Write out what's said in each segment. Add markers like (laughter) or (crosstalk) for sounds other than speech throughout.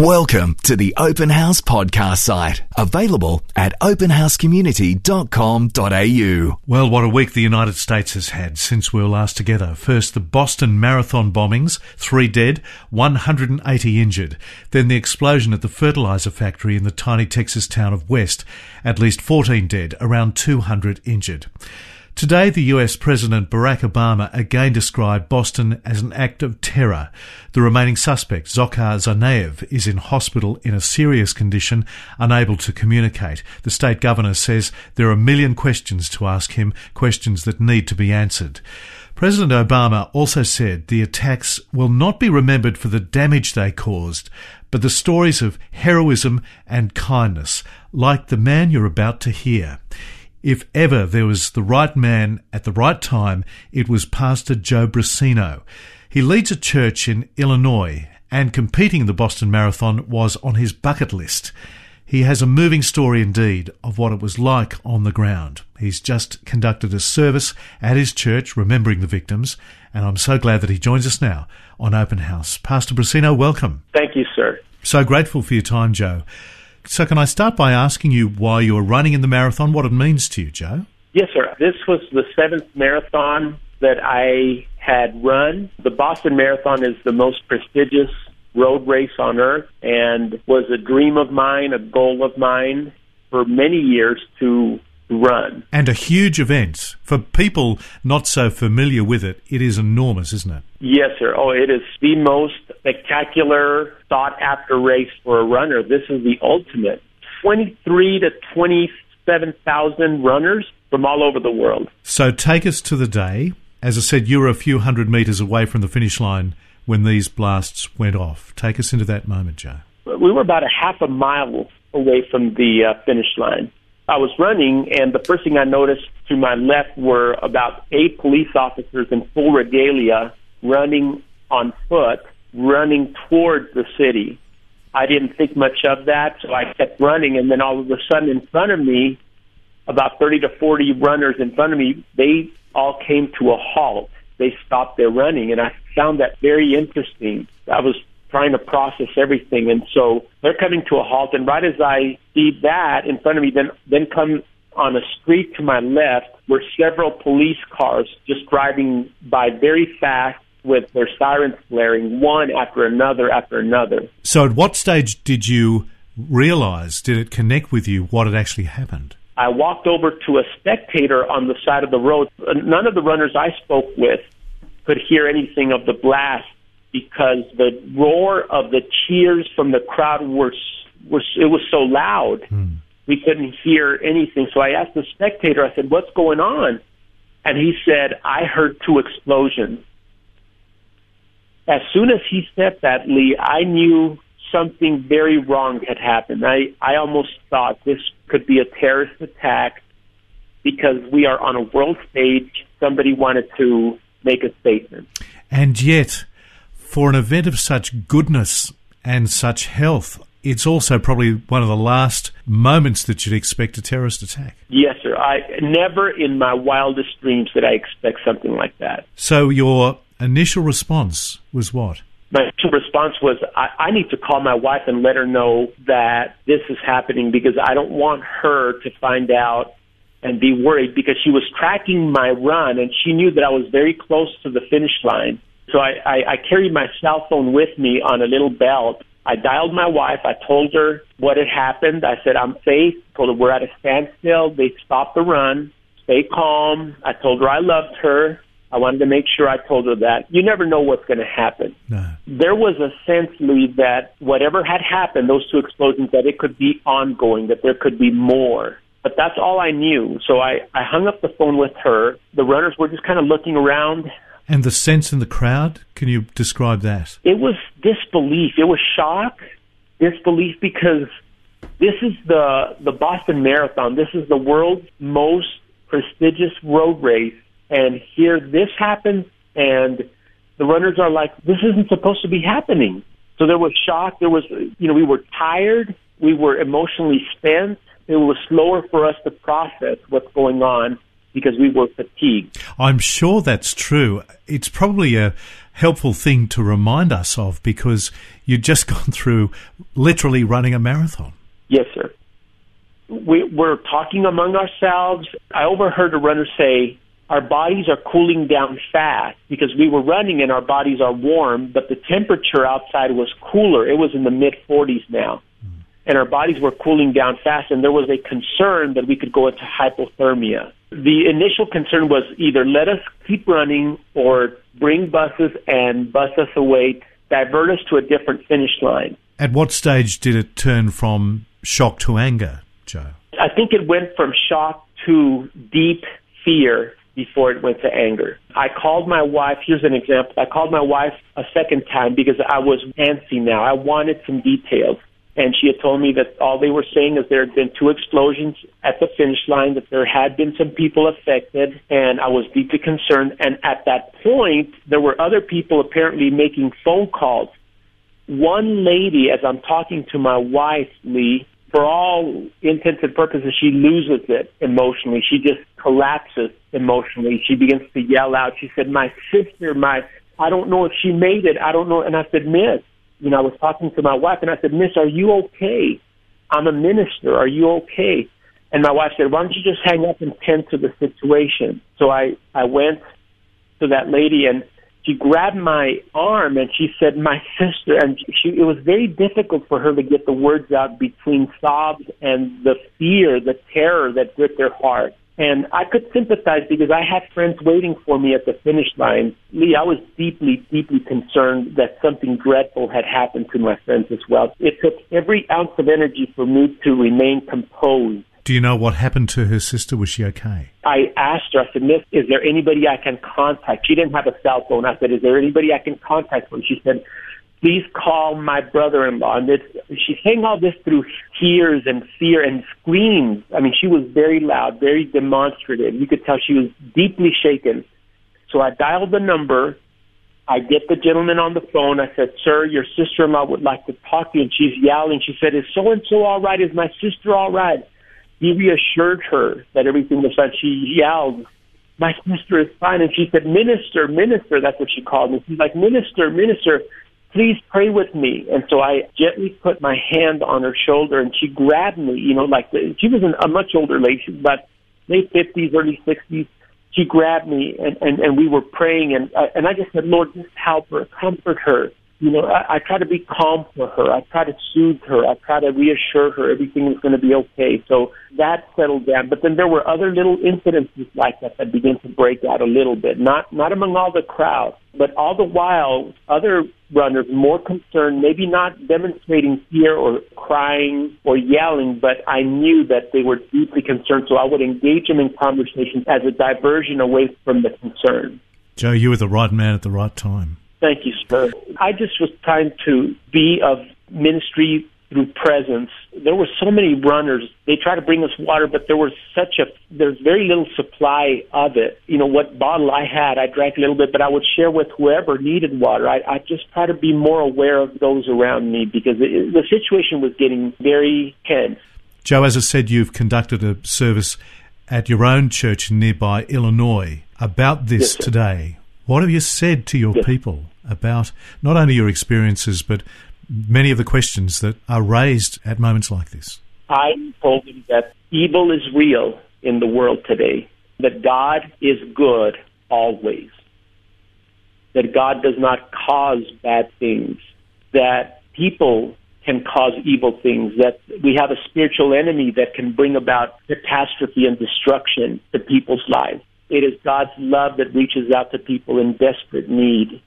Welcome to the Open House podcast site, available at openhousecommunity.com.au. Well, what a week the United States has had since we were last together. First, the Boston Marathon bombings, three dead, 180 injured. Then the explosion at the fertilizer factory in the tiny Texas town of West, at least 14 dead, around 200 injured. Today, the US President Barack Obama again described Boston as an act of terror. The remaining suspect, Dzhokhar Tsarnaev, is in hospital in a serious condition, unable to communicate. The state governor says there are a million questions to ask him, questions that need to be answered. President Obama also said the attacks will not be remembered for the damage they caused, but the stories of heroism and kindness, like the man you're about to hear. If ever there was the right man at the right time, it was Pastor Joe Briseno. He leads a church in Illinois, and competing in the Boston Marathon was on his bucket list. He has a moving story indeed of what it was like on the ground. He's just conducted a service at his church remembering the victims, and I'm so glad that he joins us now on Open House. Pastor Briseno, welcome. Thank you, sir. So grateful for your time, Joe. So, can I start by asking you why you're running in the marathon, what it means to you, Joe? Yes, sir. This was the seventh marathon that I had run. The Boston Marathon is the most prestigious road race on earth and was a dream of mine, a goal of mine for many years to run. And a huge event. For people not so familiar with it, it is enormous, isn't it? Yes, sir. Oh, it is the most spectacular, sought after race for a runner. This is the ultimate. 23 to 27,000 runners from all over the world. So take us to the day. As I said, you were a few hundred metres away from the finish line when these blasts went off. Take us into that moment, Joe. We were about a half a mile away from the uh, finish line. I was running, and the first thing I noticed to my left were about eight police officers in full regalia running on foot, running towards the city. I didn't think much of that, so I kept running, and then all of a sudden, in front of me, about 30 to 40 runners in front of me, they all came to a halt. They stopped their running, and I found that very interesting. I was trying to process everything. And so they're coming to a halt. And right as I see that in front of me, then then come on a street to my left were several police cars just driving by very fast with their sirens blaring, one after another after another. So, at what stage did you realize, did it connect with you what had actually happened? I walked over to a spectator on the side of the road. Uh, none of the runners I spoke with could hear anything of the blast because the roar of the cheers from the crowd was was it was so loud mm. we couldn't hear anything. So I asked the spectator, I said, "What's going on?" And he said, "I heard two explosions." As soon as he said that, Lee, I knew something very wrong had happened. I I almost thought this could be a terrorist attack because we are on a world stage. Somebody wanted to make a statement. And yet, for an event of such goodness and such health, it's also probably one of the last moments that you'd expect a terrorist attack. Yes, sir. I never in my wildest dreams did I expect something like that. So your initial response was what? My initial response was I, I need to call my wife and let her know that this is happening because I don't want her to find out and be worried because she was tracking my run and she knew that I was very close to the finish line so I, I, I carried my cell phone with me on a little belt. I dialed my wife. I told her what had happened. I said, I'm safe. Told her we're at a standstill. They stopped the run. Stay calm. I told her I loved her. I wanted to make sure I told her that. You never know what's going to happen. No. There was a sense, Lee, that whatever had happened, those two explosions, that it could be ongoing, that there could be more. But that's all I knew. So I, I hung up the phone with her. The runners were just kind of looking around. And the sense in the crowd, can you describe that? It was disbelief. It was shock, disbelief because this is the the Boston Marathon. This is the world's most prestigious road race and here this happens and the runners are like this isn't supposed to be happening. So there was shock, there was you know we were tired, we were emotionally spent. It was slower for us to process what's going on because we were fatigued. I'm sure that's true. It's probably a, helpful thing to remind us of because you'd just (laughs) gone through literally running a marathon. Yes, sir. We, we're talking among ourselves. I overheard a runner say, our bodies are cooling down fast because we were running and our bodies are warm, but the temperature outside was cooler. It was in the mid 40s now. And our bodies were cooling down fast, and there was a concern that we could go into hypothermia. The initial concern was either let us keep running or bring buses and bus us away, divert us to a different finish line. At what stage did it turn from shock to anger, Joe? I think it went from shock to deep fear before it went to anger. I called my wife. Here's an example. I called my wife a second time because I was antsy now. I wanted some details. And she had told me that all they were saying is there had been two explosions at the finish line, that there had been some people affected, and I was deeply concerned. And at that point, there were other people apparently making phone calls. One lady, as I'm talking to my wife, Lee, for all intents and purposes, she loses it emotionally. She just collapses emotionally. She begins to yell out. She said, "My sister, my I don't know if she made it. I don't know." And I said, "Miss, you know, I was talking to my wife, and I said, Miss, are you okay? I'm a minister. Are you okay?" And my wife said, "Why don't you just hang up and tend to the situation?" So I I went to that lady and she grabbed my arm and she said, "My sister." And she, it was very difficult for her to get the words out between sobs and the fear, the terror that gripped her heart. And I could sympathize because I had friends waiting for me at the finish line. Lee, I was deeply, deeply concerned that something dreadful had happened to my friends as well. It took every ounce of energy for me to remain composed do you know what happened to her sister? Was she okay? I asked her, I said, Miss, is there anybody I can contact? She didn't have a cell phone. I said, is there anybody I can contact? And she said, please call my brother-in-law. And this, she's saying all this through tears and fear and screams. I mean, she was very loud, very demonstrative. You could tell she was deeply shaken. So I dialed the number. I get the gentleman on the phone. I said, sir, your sister-in-law would like to talk to you. And she's yelling. She said, is so-and-so all right? Is my sister all right? He reassured her that everything was fine. She yelled, my sister is fine. And she said, minister, minister, that's what she called me. She's like, minister, minister, please pray with me. And so I gently put my hand on her shoulder and she grabbed me, you know, like she was an, a much older lady, about late 50s, early 60s. She grabbed me and, and, and we were praying and, uh, and I just said, Lord, just help her, comfort her you know, I, I try to be calm for her. I try to soothe her. I try to reassure her everything is going to be okay. So that settled down. But then there were other little incidences like that that began to break out a little bit. Not not among all the crowd, but all the while, other runners more concerned, maybe not demonstrating fear or crying or yelling, but I knew that they were deeply concerned. So I would engage them in conversations as a diversion away from the concern. Joe, you were the right man at the right time. Thank you, sir. I just was trying to be of ministry through presence. There were so many runners. They tried to bring us water, but there was such a there's very little supply of it. You know what bottle I had, I drank a little bit, but I would share with whoever needed water. I, I just try to be more aware of those around me because it, the situation was getting very tense. Joe, as I said, you've conducted a service at your own church in nearby Illinois about this yes, today. What have you said to your yes. people about not only your experiences, but many of the questions that are raised at moments like this? I told them that evil is real in the world today, that God is good always, that God does not cause bad things, that people can cause evil things, that we have a spiritual enemy that can bring about catastrophe and destruction to people's lives. It is God's love that reaches out to people in desperate need.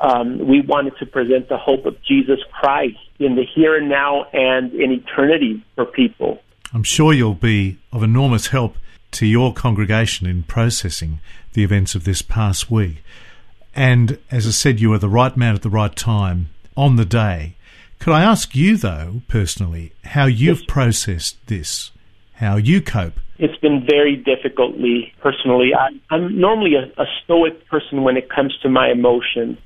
Um, we wanted to present the hope of Jesus Christ in the here and now and in eternity for people. I'm sure you'll be of enormous help to your congregation in processing the events of this past week. And as I said, you are the right man at the right time on the day. Could I ask you, though, personally, how you've yes. processed this, how you cope it's been very difficult, difficultly personally. I, I'm normally a, a stoic person when it comes to my emotions.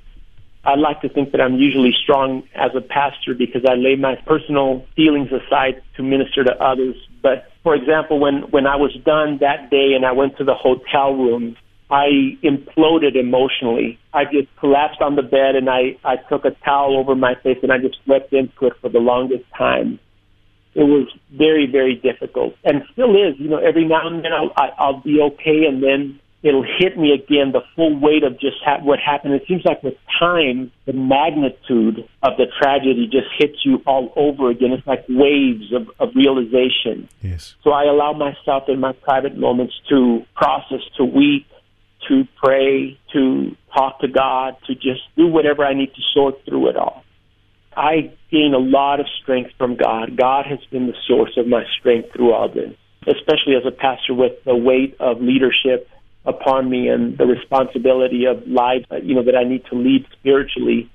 I like to think that I'm usually strong as a pastor because I lay my personal feelings aside to minister to others. But for example, when, when I was done that day and I went to the hotel room, I imploded emotionally. I just collapsed on the bed and I, I took a towel over my face and I just slept into it for the longest time. It was very, very difficult and still is. You know, every now and then I'll, I, I'll be okay and then it'll hit me again the full weight of just ha- what happened. It seems like with time, the magnitude of the tragedy just hits you all over again. It's like waves of, of realization. Yes. So I allow myself in my private moments to process, to weep, to pray, to talk to God, to just do whatever I need to sort through it all. I gain a lot of strength from God. God has been the source of my strength through all this, especially as a pastor with the weight of leadership upon me and the responsibility of life, uh, you know, that I need to lead spiritually.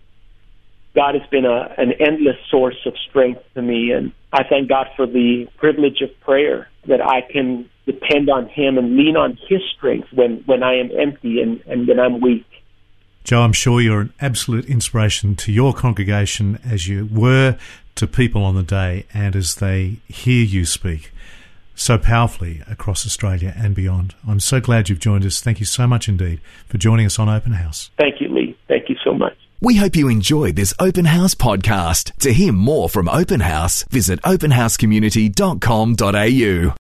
God has been a, an endless source of strength to me, and I thank God for the privilege of prayer that I can depend on Him and lean on His strength when, when I am empty and, and when I'm weak. Joe, I'm sure you're an absolute inspiration to your congregation as you were to people on the day and as they hear you speak so powerfully across Australia and beyond. I'm so glad you've joined us. Thank you so much indeed for joining us on Open House. Thank you, Lee. Thank you so much. We hope you enjoyed this Open House podcast. To hear more from Open House, visit openhousecommunity.com.au.